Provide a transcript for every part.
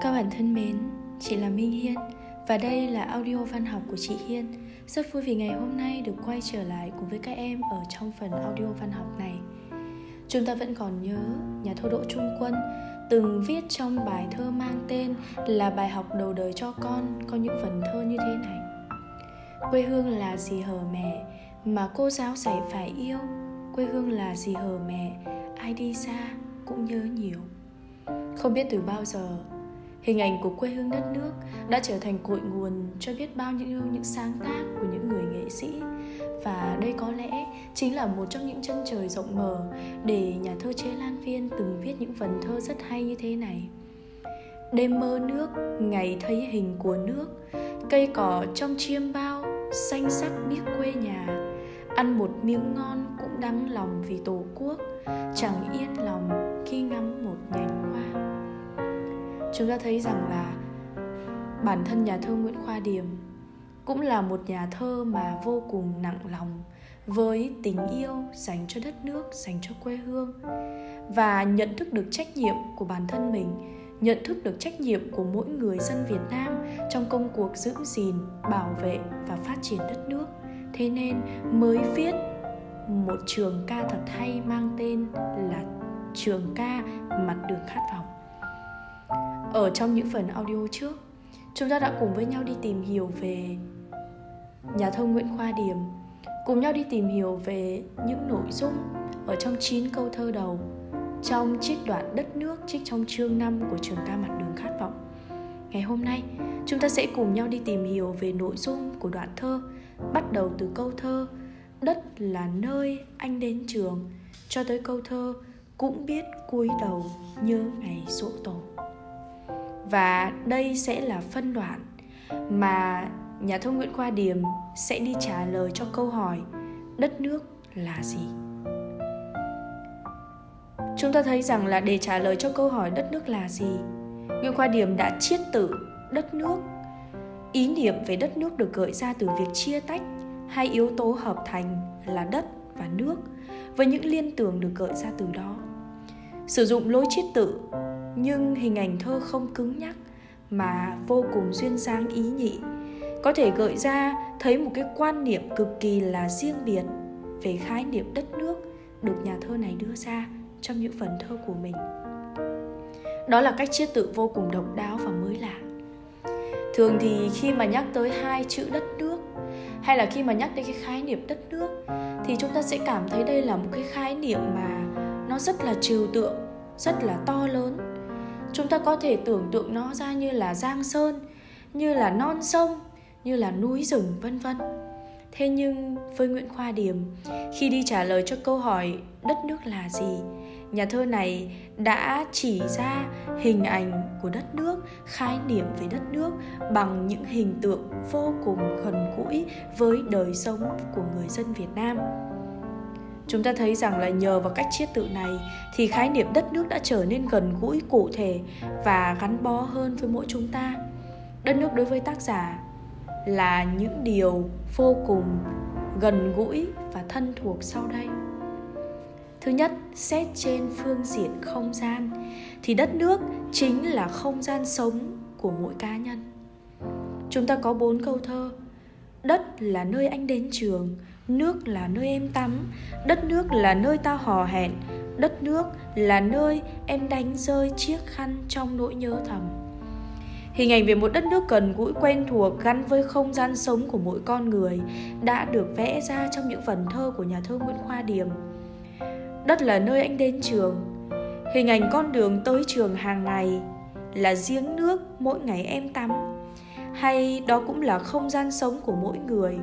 Các bạn thân mến, chị là Minh Hiên và đây là audio văn học của chị Hiên. Rất vui vì ngày hôm nay được quay trở lại cùng với các em ở trong phần audio văn học này. Chúng ta vẫn còn nhớ nhà thơ Đỗ Trung Quân từng viết trong bài thơ mang tên là bài học đầu đời cho con có những phần thơ như thế này. Quê hương là gì hờ mẹ mà cô giáo dạy phải yêu, quê hương là gì hờ mẹ, ai đi xa cũng nhớ nhiều. Không biết từ bao giờ Hình ảnh của quê hương đất nước đã trở thành cội nguồn cho biết bao nhiêu những sáng tác của những người nghệ sĩ và đây có lẽ chính là một trong những chân trời rộng mở để nhà thơ Chế Lan Viên từng viết những phần thơ rất hay như thế này. Đêm mơ nước, ngày thấy hình của nước, cây cỏ trong chiêm bao, xanh sắc biết quê nhà, ăn một miếng ngon cũng đắng lòng vì tổ quốc, chẳng yên lòng khi ngắm một nhành hoa chúng ta thấy rằng là bản thân nhà thơ Nguyễn Khoa Điềm cũng là một nhà thơ mà vô cùng nặng lòng với tình yêu dành cho đất nước, dành cho quê hương và nhận thức được trách nhiệm của bản thân mình, nhận thức được trách nhiệm của mỗi người dân Việt Nam trong công cuộc giữ gìn, bảo vệ và phát triển đất nước. Thế nên mới viết một trường ca thật hay mang tên là Trường ca mặt đường khát vọng ở trong những phần audio trước chúng ta đã cùng với nhau đi tìm hiểu về nhà thơ Nguyễn Khoa điểm cùng nhau đi tìm hiểu về những nội dung ở trong 9 câu thơ đầu trong trích đoạn đất nước trích trong chương 5 của trường ca mặt đường khát vọng. Ngày hôm nay, chúng ta sẽ cùng nhau đi tìm hiểu về nội dung của đoạn thơ bắt đầu từ câu thơ Đất là nơi anh đến trường cho tới câu thơ cũng biết cúi đầu nhớ ngày dỗ tổ và đây sẽ là phân đoạn mà nhà thơ Nguyễn Khoa Điềm sẽ đi trả lời cho câu hỏi đất nước là gì. Chúng ta thấy rằng là để trả lời cho câu hỏi đất nước là gì, Nguyễn Khoa Điềm đã chiết tử đất nước. Ý niệm về đất nước được gợi ra từ việc chia tách hai yếu tố hợp thành là đất và nước với những liên tưởng được gợi ra từ đó. Sử dụng lối chiết tự nhưng hình ảnh thơ không cứng nhắc mà vô cùng duyên dáng ý nhị. Có thể gợi ra thấy một cái quan niệm cực kỳ là riêng biệt về khái niệm đất nước được nhà thơ này đưa ra trong những phần thơ của mình. Đó là cách chiết tự vô cùng độc đáo và mới lạ. Thường thì khi mà nhắc tới hai chữ đất nước hay là khi mà nhắc đến cái khái niệm đất nước thì chúng ta sẽ cảm thấy đây là một cái khái niệm mà nó rất là trừu tượng, rất là to lớn chúng ta có thể tưởng tượng nó ra như là giang sơn, như là non sông, như là núi rừng, vân vân. Thế nhưng với nguyễn khoa điềm khi đi trả lời cho câu hỏi đất nước là gì, nhà thơ này đã chỉ ra hình ảnh của đất nước, khái niệm về đất nước bằng những hình tượng vô cùng gần gũi với đời sống của người dân việt nam chúng ta thấy rằng là nhờ vào cách chiết tự này thì khái niệm đất nước đã trở nên gần gũi cụ thể và gắn bó hơn với mỗi chúng ta. Đất nước đối với tác giả là những điều vô cùng gần gũi và thân thuộc sau đây. Thứ nhất, xét trên phương diện không gian, thì đất nước chính là không gian sống của mỗi cá nhân. Chúng ta có bốn câu thơ, đất là nơi anh đến trường nước là nơi em tắm, đất nước là nơi ta hò hẹn, đất nước là nơi em đánh rơi chiếc khăn trong nỗi nhớ thầm. Hình ảnh về một đất nước gần gũi quen thuộc gắn với không gian sống của mỗi con người đã được vẽ ra trong những vần thơ của nhà thơ nguyễn khoa điềm đất là nơi anh đến trường. Hình ảnh con đường tới trường hàng ngày là giếng nước mỗi ngày em tắm. Hay đó cũng là không gian sống của mỗi người,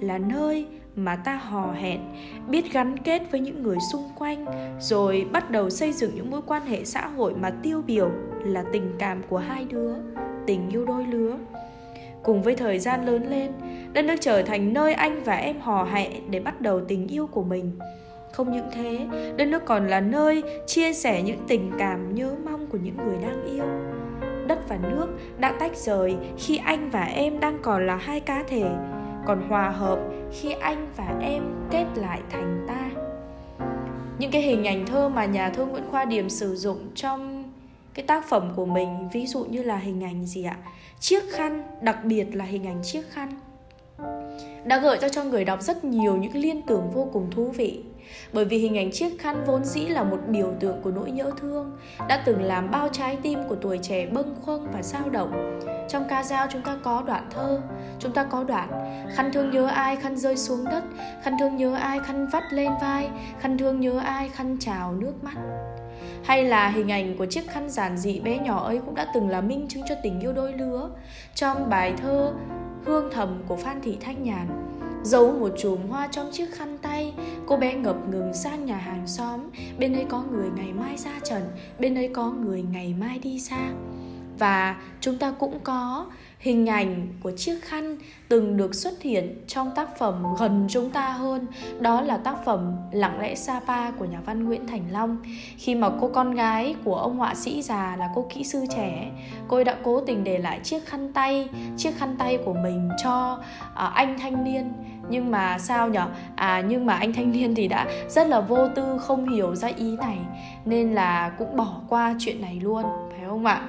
là nơi mà ta hò hẹn, biết gắn kết với những người xung quanh, rồi bắt đầu xây dựng những mối quan hệ xã hội mà tiêu biểu là tình cảm của hai đứa, tình yêu đôi lứa. Cùng với thời gian lớn lên, đất nước trở thành nơi anh và em hò hẹn để bắt đầu tình yêu của mình. Không những thế, đất nước còn là nơi chia sẻ những tình cảm nhớ mong của những người đang yêu. Đất và nước đã tách rời khi anh và em đang còn là hai cá thể còn hòa hợp khi anh và em kết lại thành ta. Những cái hình ảnh thơ mà nhà thơ Nguyễn Khoa điểm sử dụng trong cái tác phẩm của mình, ví dụ như là hình ảnh gì ạ? Chiếc khăn, đặc biệt là hình ảnh chiếc khăn đã gợi ra cho người đọc rất nhiều những liên tưởng vô cùng thú vị. Bởi vì hình ảnh chiếc khăn vốn dĩ là một biểu tượng của nỗi nhớ thương, đã từng làm bao trái tim của tuổi trẻ bâng khuâng và dao động. Trong ca dao chúng ta có đoạn thơ, chúng ta có đoạn, khăn thương nhớ ai khăn rơi xuống đất, khăn thương nhớ ai khăn vắt lên vai, khăn thương nhớ ai khăn trào nước mắt hay là hình ảnh của chiếc khăn giản dị bé nhỏ ấy cũng đã từng là minh chứng cho tình yêu đôi lứa. Trong bài thơ hương thầm của phan thị thanh nhàn, giấu một chùm hoa trong chiếc khăn tay, cô bé ngập ngừng sang nhà hàng xóm. Bên ấy có người ngày mai ra trần, bên ấy có người ngày mai đi xa. Và chúng ta cũng có hình ảnh của chiếc khăn từng được xuất hiện trong tác phẩm gần chúng ta hơn. Đó là tác phẩm lặng lẽ sapa của nhà văn nguyễn thành long. Khi mà cô con gái của ông họa sĩ già là cô kỹ sư trẻ cô ấy đã cố tình để lại chiếc khăn tay chiếc khăn tay của mình cho à, anh thanh niên. Nhưng mà sao nhở? À nhưng mà anh thanh niên thì đã rất là vô tư không hiểu ra ý này nên là cũng bỏ qua chuyện này luôn phải không ạ?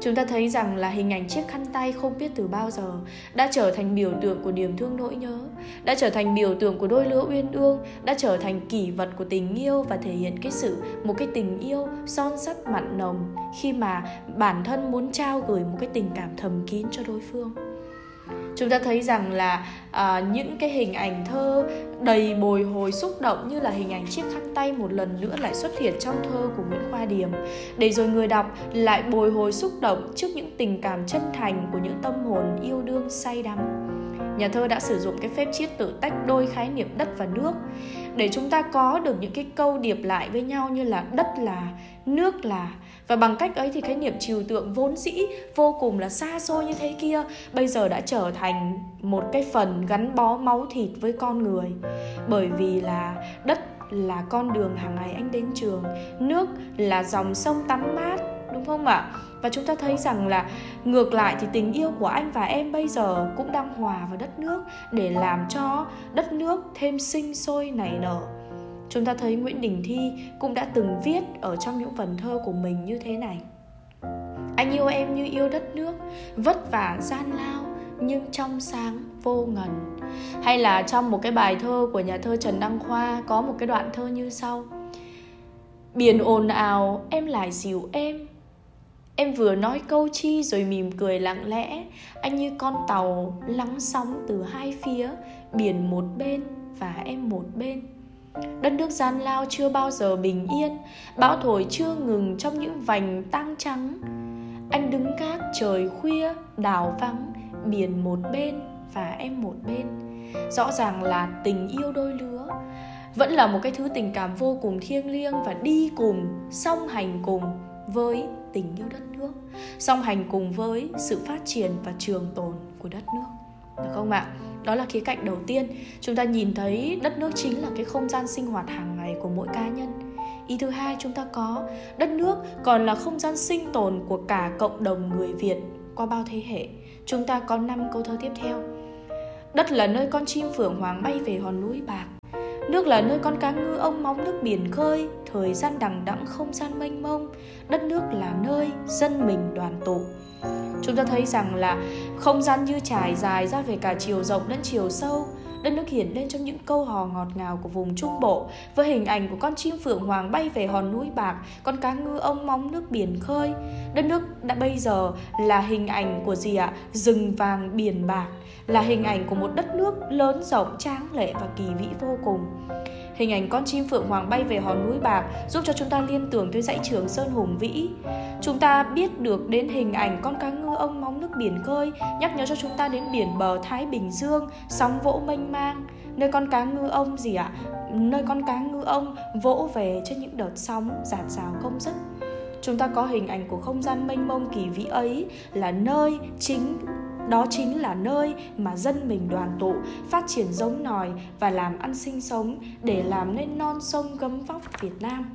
Chúng ta thấy rằng là hình ảnh chiếc khăn tay không biết từ bao giờ đã trở thành biểu tượng của niềm thương nỗi nhớ, đã trở thành biểu tượng của đôi lứa uyên ương, đã trở thành kỷ vật của tình yêu và thể hiện cái sự một cái tình yêu son sắt mặn nồng khi mà bản thân muốn trao gửi một cái tình cảm thầm kín cho đối phương. Chúng ta thấy rằng là à, những cái hình ảnh thơ đầy bồi hồi xúc động như là hình ảnh chiếc khăn tay một lần nữa lại xuất hiện trong thơ của Nguyễn Khoa Điềm. Để rồi người đọc lại bồi hồi xúc động trước những tình cảm chân thành của những tâm hồn yêu đương say đắm. Nhà thơ đã sử dụng cái phép chiết tự tách đôi khái niệm đất và nước. Để chúng ta có được những cái câu điệp lại với nhau như là đất là, nước là và bằng cách ấy thì cái niệm trừu tượng vốn dĩ vô cùng là xa xôi như thế kia, bây giờ đã trở thành một cái phần gắn bó máu thịt với con người. Bởi vì là đất là con đường hàng ngày anh đến trường, nước là dòng sông tắm mát, đúng không ạ? Và chúng ta thấy rằng là ngược lại thì tình yêu của anh và em bây giờ cũng đang hòa vào đất nước để làm cho đất nước thêm sinh sôi nảy nở chúng ta thấy Nguyễn Đình Thi cũng đã từng viết ở trong những phần thơ của mình như thế này. Anh yêu em như yêu đất nước, vất vả, gian lao, nhưng trong sáng vô ngần. Hay là trong một cái bài thơ của nhà thơ Trần Đăng Khoa có một cái đoạn thơ như sau. Biển ồn ào, em lại dịu em. Em vừa nói câu chi rồi mỉm cười lặng lẽ. Anh như con tàu lắng sóng từ hai phía, Biển một bên và em một bên. Đất nước gian lao chưa bao giờ bình yên Bão thổi chưa ngừng trong những vành tăng trắng. Anh đứng gác trời khuya, đảo vắng Biển một bên và em một bên. Rõ ràng là tình yêu đôi lứa Vẫn là một cái thứ tình cảm vô cùng thiêng liêng Và đi cùng, song hành cùng với tình yêu đất nước song hành cùng với sự phát triển và trường tồn của đất nước. Được không ạ? Đó là khía cạnh đầu tiên. Chúng ta nhìn thấy đất nước chính là cái không gian sinh hoạt hàng ngày của mỗi cá nhân. Ý thứ hai chúng ta có, đất nước còn là không gian sinh tồn của cả cộng đồng người việt qua bao thế hệ. Chúng ta có năm câu thơ tiếp theo. Đất là nơi con chim phượng hoàng bay về hòn núi bạc. Nước là nơi con cá ngư ông móng nước biển khơi. Thời gian đằng đẵng không gian mênh mông. Đất nước là nơi dân mình đoàn tụ. Chúng ta thấy rằng là không gian như trải dài ra về cả chiều rộng lẫn chiều sâu Đất nước hiện lên trong những câu hò ngọt ngào của vùng Trung Bộ với hình ảnh của con chim phượng hoàng bay về hòn núi bạc, con cá ngư ông móng nước biển khơi. Đất nước đã bây giờ là hình ảnh của gì ạ? Rừng vàng biển bạc, là hình ảnh của một đất nước lớn rộng tráng lệ và kỳ vĩ vô cùng. Hình ảnh con chim phượng hoàng bay về hòn núi bạc giúp cho chúng ta liên tưởng tới dãy trường Sơn Hùng Vĩ. Chúng ta biết được đến hình ảnh con cá ngư ông móng nước biển khơi, nhắc nhớ cho chúng ta đến biển bờ Thái Bình Dương, sóng vỗ mênh mang, nơi con cá ngư ông gì ạ? Nơi con cá ngư ông vỗ về trên những đợt sóng giạt rào không dứt. Chúng ta có hình ảnh của không gian mênh mông kỳ vĩ ấy là nơi chính đó chính là nơi mà dân mình đoàn tụ, phát triển giống nòi và làm ăn sinh sống để làm nên non sông gấm vóc việt nam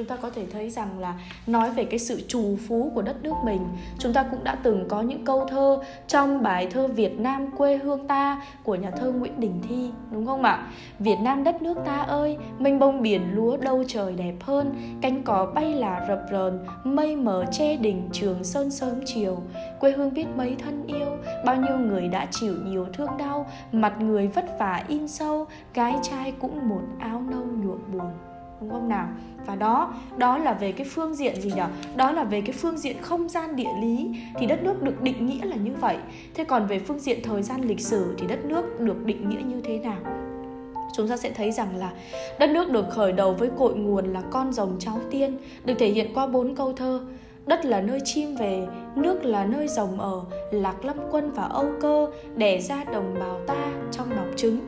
chúng ta có thể thấy rằng là nói về cái sự trù phú của đất nước mình, chúng ta cũng đã từng có những câu thơ trong bài thơ Việt Nam quê hương ta của nhà thơ Nguyễn Đình Thi, đúng không ạ? Việt Nam đất nước ta ơi, mênh bông biển lúa đâu trời đẹp hơn, cánh cỏ bay là rập rờn, mây mờ che đỉnh trường sơn sớm chiều. Quê hương biết mấy thân yêu, bao nhiêu người đã chịu nhiều thương đau, mặt người vất vả in sâu gái trai cũng một áo nâu nhuộm buồn đúng không nào? Và đó đó là về cái phương diện gì nhỉ đó là về cái phương diện không gian địa lý, thì đất nước được định nghĩa là như vậy. Thế còn về phương diện thời gian lịch sử thì đất nước được định nghĩa như thế nào? Chúng ta sẽ thấy rằng là đất nước được khởi đầu với cội nguồn là con rồng cháu tiên, được thể hiện qua bốn câu thơ. Đất là nơi chim về, nước là nơi rồng ở, lạc lâm quân và âu cơ đẻ ra đồng bào ta trong bọc trứng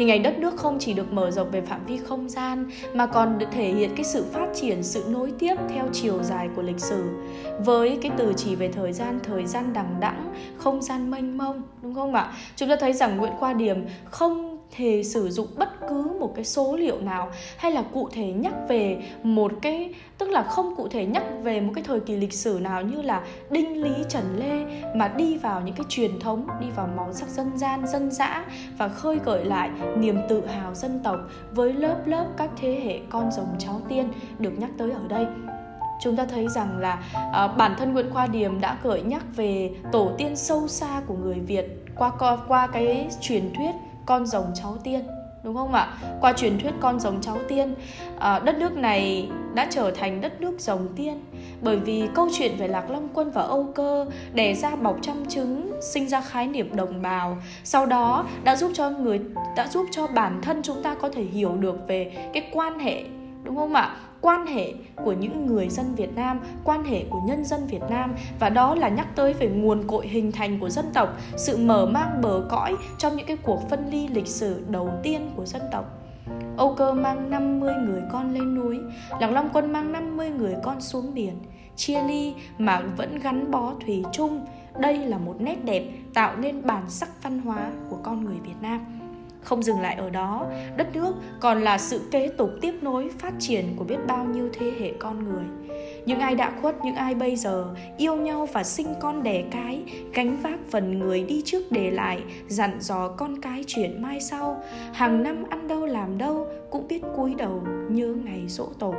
Hình ảnh đất nước không chỉ được mở rộng về phạm vi không gian mà còn được thể hiện cái sự phát triển, sự nối tiếp theo chiều dài của lịch sử. Với cái từ chỉ về thời gian, thời gian đằng đẵng, không gian mênh mông, đúng không ạ? Chúng ta thấy rằng Nguyễn Khoa Điểm không thì sử dụng bất cứ một cái số liệu nào hay là cụ thể nhắc về một cái tức là không cụ thể nhắc về một cái thời kỳ lịch sử nào như là đinh lý trần lê mà đi vào những cái truyền thống đi vào màu sắc dân gian dân dã và khơi gợi lại niềm tự hào dân tộc với lớp lớp các thế hệ con rồng cháu tiên được nhắc tới ở đây. Chúng ta thấy rằng là uh, bản thân Nguyễn Khoa Điềm đã gợi nhắc về tổ tiên sâu xa của người Việt qua qua, qua cái truyền thuyết con rồng cháu tiên đúng không ạ? Qua truyền thuyết con rồng cháu tiên à, đất nước này đã trở thành đất nước rồng tiên. Bởi vì câu chuyện về lạc long quân và âu cơ đẻ ra bọc trăm trứng sinh ra khái niệm đồng bào. Sau đó đã giúp cho người đã giúp cho bản thân chúng ta có thể hiểu được về cái quan hệ đúng không ạ? Quan hệ của những người dân Việt Nam, quan hệ của nhân dân Việt Nam và đó là nhắc tới về nguồn cội hình thành của dân tộc, sự mở mang bờ cõi trong những cái cuộc phân ly lịch sử đầu tiên của dân tộc. Âu Cơ mang 50 người con lên núi, Lạc Long Quân mang 50 người con xuống biển, chia ly mà vẫn gắn bó thủy chung. Đây là một nét đẹp tạo nên bản sắc văn hóa của con người Việt Nam. Không dừng lại ở đó, đất nước còn là sự kế tục tiếp nối phát triển của biết bao nhiêu thế hệ con người. Những ai đã khuất, những ai bây giờ yêu nhau và sinh con đẻ cái, gánh vác phần người đi trước để lại, dặn dò con cái chuyện mai sau. Hàng năm ăn đâu làm đâu cũng biết cúi đầu nhớ ngày dỗ tổ.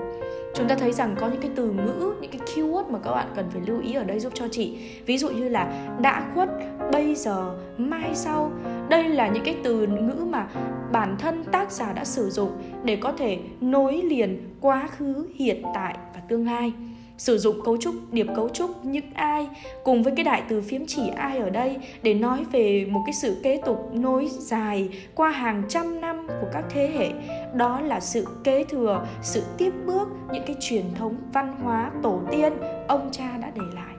Chúng ta thấy rằng có những cái từ ngữ, những cái keyword mà các bạn cần phải lưu ý ở đây giúp cho chị. Ví dụ như là đã khuất, bây giờ, mai sau đây là những cái từ ngữ mà bản thân tác giả đã sử dụng để có thể nối liền quá khứ, hiện tại và tương lai. Sử dụng cấu trúc điệp cấu trúc, những ai cùng với cái đại từ phiếm chỉ ai ở đây để nói về một cái sự kế tục nối dài qua hàng trăm năm của các thế hệ. Đó là sự kế thừa, sự tiếp bước, những cái truyền thống văn hóa tổ tiên ông cha đã để lại.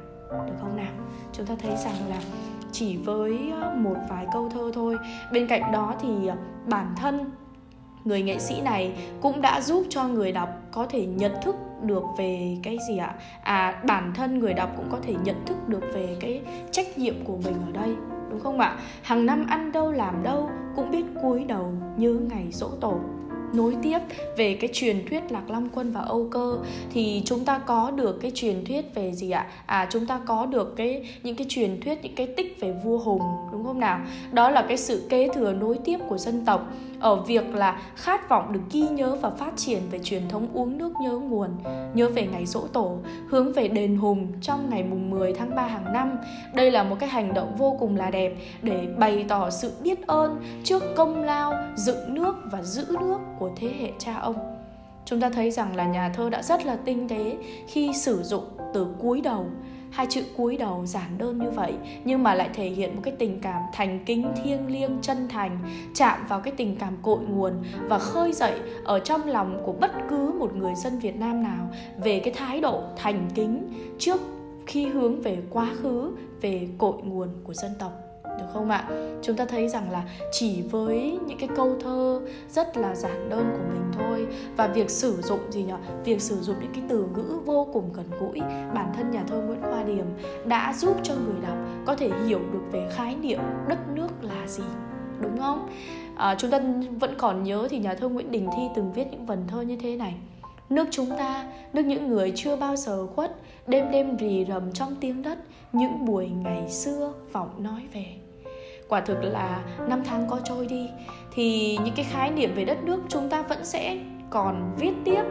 Được không nào? Chúng ta thấy rằng là chỉ với ờ, một vài câu thơ thôi. Bên cạnh đó thì ờ, bản thân người nghệ sĩ này cũng đã giúp cho người đọc có thể nhận thức được về cái gì ạ? À bản thân người đọc cũng có thể nhận thức được về cái trách nhiệm của mình ở đây, đúng không ạ? Hàng năm ăn đâu làm đâu cũng biết cúi đầu nhớ ngày dỗ tổ nối tiếp về cái truyền thuyết lạc long quân và âu cơ. Thì chúng ta có được cái truyền thuyết về gì ạ? À chúng ta có được cái những cái truyền thuyết những cái tích về vua hùng đúng không nào? Đó là cái sự kế thừa nối tiếp của dân tộc ở việc là khát vọng được ghi nhớ và phát triển về truyền thống uống nước nhớ nguồn, nhớ về ngày dỗ tổ, hướng về đền Hùng trong ngày mùng 10 tháng 3 hàng năm. Đây là một cái hành động vô cùng là đẹp để bày tỏ sự biết ơn trước công lao dựng nước và giữ nước của của thế hệ cha ông. Chúng ta thấy rằng là nhà thơ đã rất là tinh tế khi sử dụng từ cúi đầu, hai chữ cúi đầu giản đơn như vậy, nhưng mà lại thể hiện một cái tình cảm thành kính thiêng liêng chân thành, chạm vào cái tình cảm cội nguồn và khơi dậy ở trong lòng của bất cứ một người dân Việt Nam nào về cái thái độ thành kính trước khi hướng về quá khứ, về cội nguồn của dân tộc được không ạ? Chúng ta thấy rằng là chỉ với những cái câu thơ rất là giản đơn của mình thôi và việc sử dụng gì nhỉ? Việc sử dụng những cái từ ngữ vô cùng gần gũi bản thân nhà thơ nguyễn khoa điềm đã giúp cho người đọc có thể hiểu được về khái niệm đất nước là gì đúng không? À, chúng ta vẫn còn nhớ thì nhà thơ nguyễn đình thi từng viết những vần thơ như thế này. Nước chúng ta, nước những người chưa bao giờ khuất, đêm đêm rì rầm trong tiếng đất, những buổi ngày xưa vọng nói về. Quả thực là năm tháng có trôi đi. Thì những cái khái niệm về đất nước chúng ta vẫn sẽ còn viết tiếp.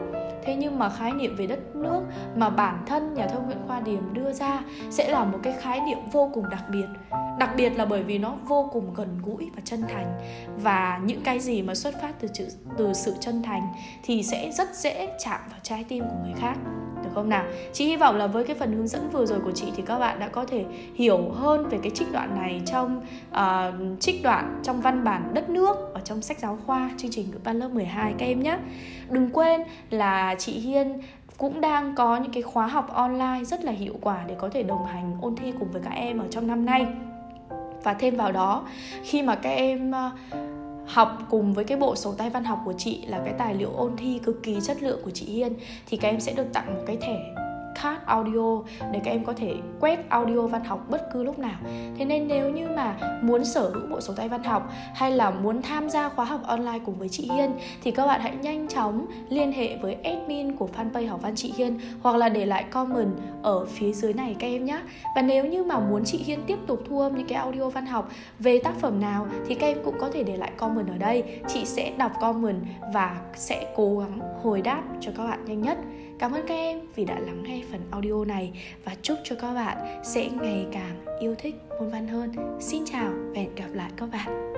Thế nhưng mà khái niệm về đất nước mà bản thân nhà thơ nguyễn khoa điềm đưa ra sẽ là một cái khái niệm vô cùng đặc biệt. Đặc biệt là bởi vì nó vô cùng gần gũi và chân thành. Và những cái gì mà xuất phát từ chữ, từ sự chân thành thì sẽ rất dễ chạm vào trái tim của người khác được không nào? Chị hy vọng là với cái phần hướng dẫn vừa rồi của chị thì các bạn đã có thể hiểu hơn về cái trích đoạn này trong uh, trích đoạn trong văn bản đất nước ở trong sách giáo khoa chương trình ngữ văn lớp 12 các em nhé. Đừng quên là chị Hiên cũng đang có những cái khóa học online rất là hiệu quả để có thể đồng hành ôn thi cùng với các em ở trong năm nay. Và thêm vào đó khi mà các em uh, học cùng với cái bộ sổ tay văn học của chị là cái tài liệu ôn thi cực kỳ chất lượng của chị Hiên, thì các em sẽ được tặng một cái thẻ podcast audio để các em có thể quét audio văn học bất cứ lúc nào. Thế nên nếu như mà muốn sở hữu bộ sổ tay văn học hay là muốn tham gia khóa học online cùng với chị Hiên, thì các bạn hãy nhanh chóng liên hệ với admin của fanpage học văn chị Hiên hoặc là để lại comment ở phía dưới này các em nhé và nếu như mà muốn chị Hiên tiếp tục thu âm những cái audio văn học về tác phẩm nào thì các em cũng có thể để lại comment ở đây. Chị sẽ đọc comment và sẽ cố gắng hồi đáp cho các bạn nhanh nhất. Cảm ơn các em vì đã lắng nghe phần audio này và chúc cho các bạn sẽ ngày càng yêu thích môn văn hơn. Xin chào và hẹn gặp lại các bạn.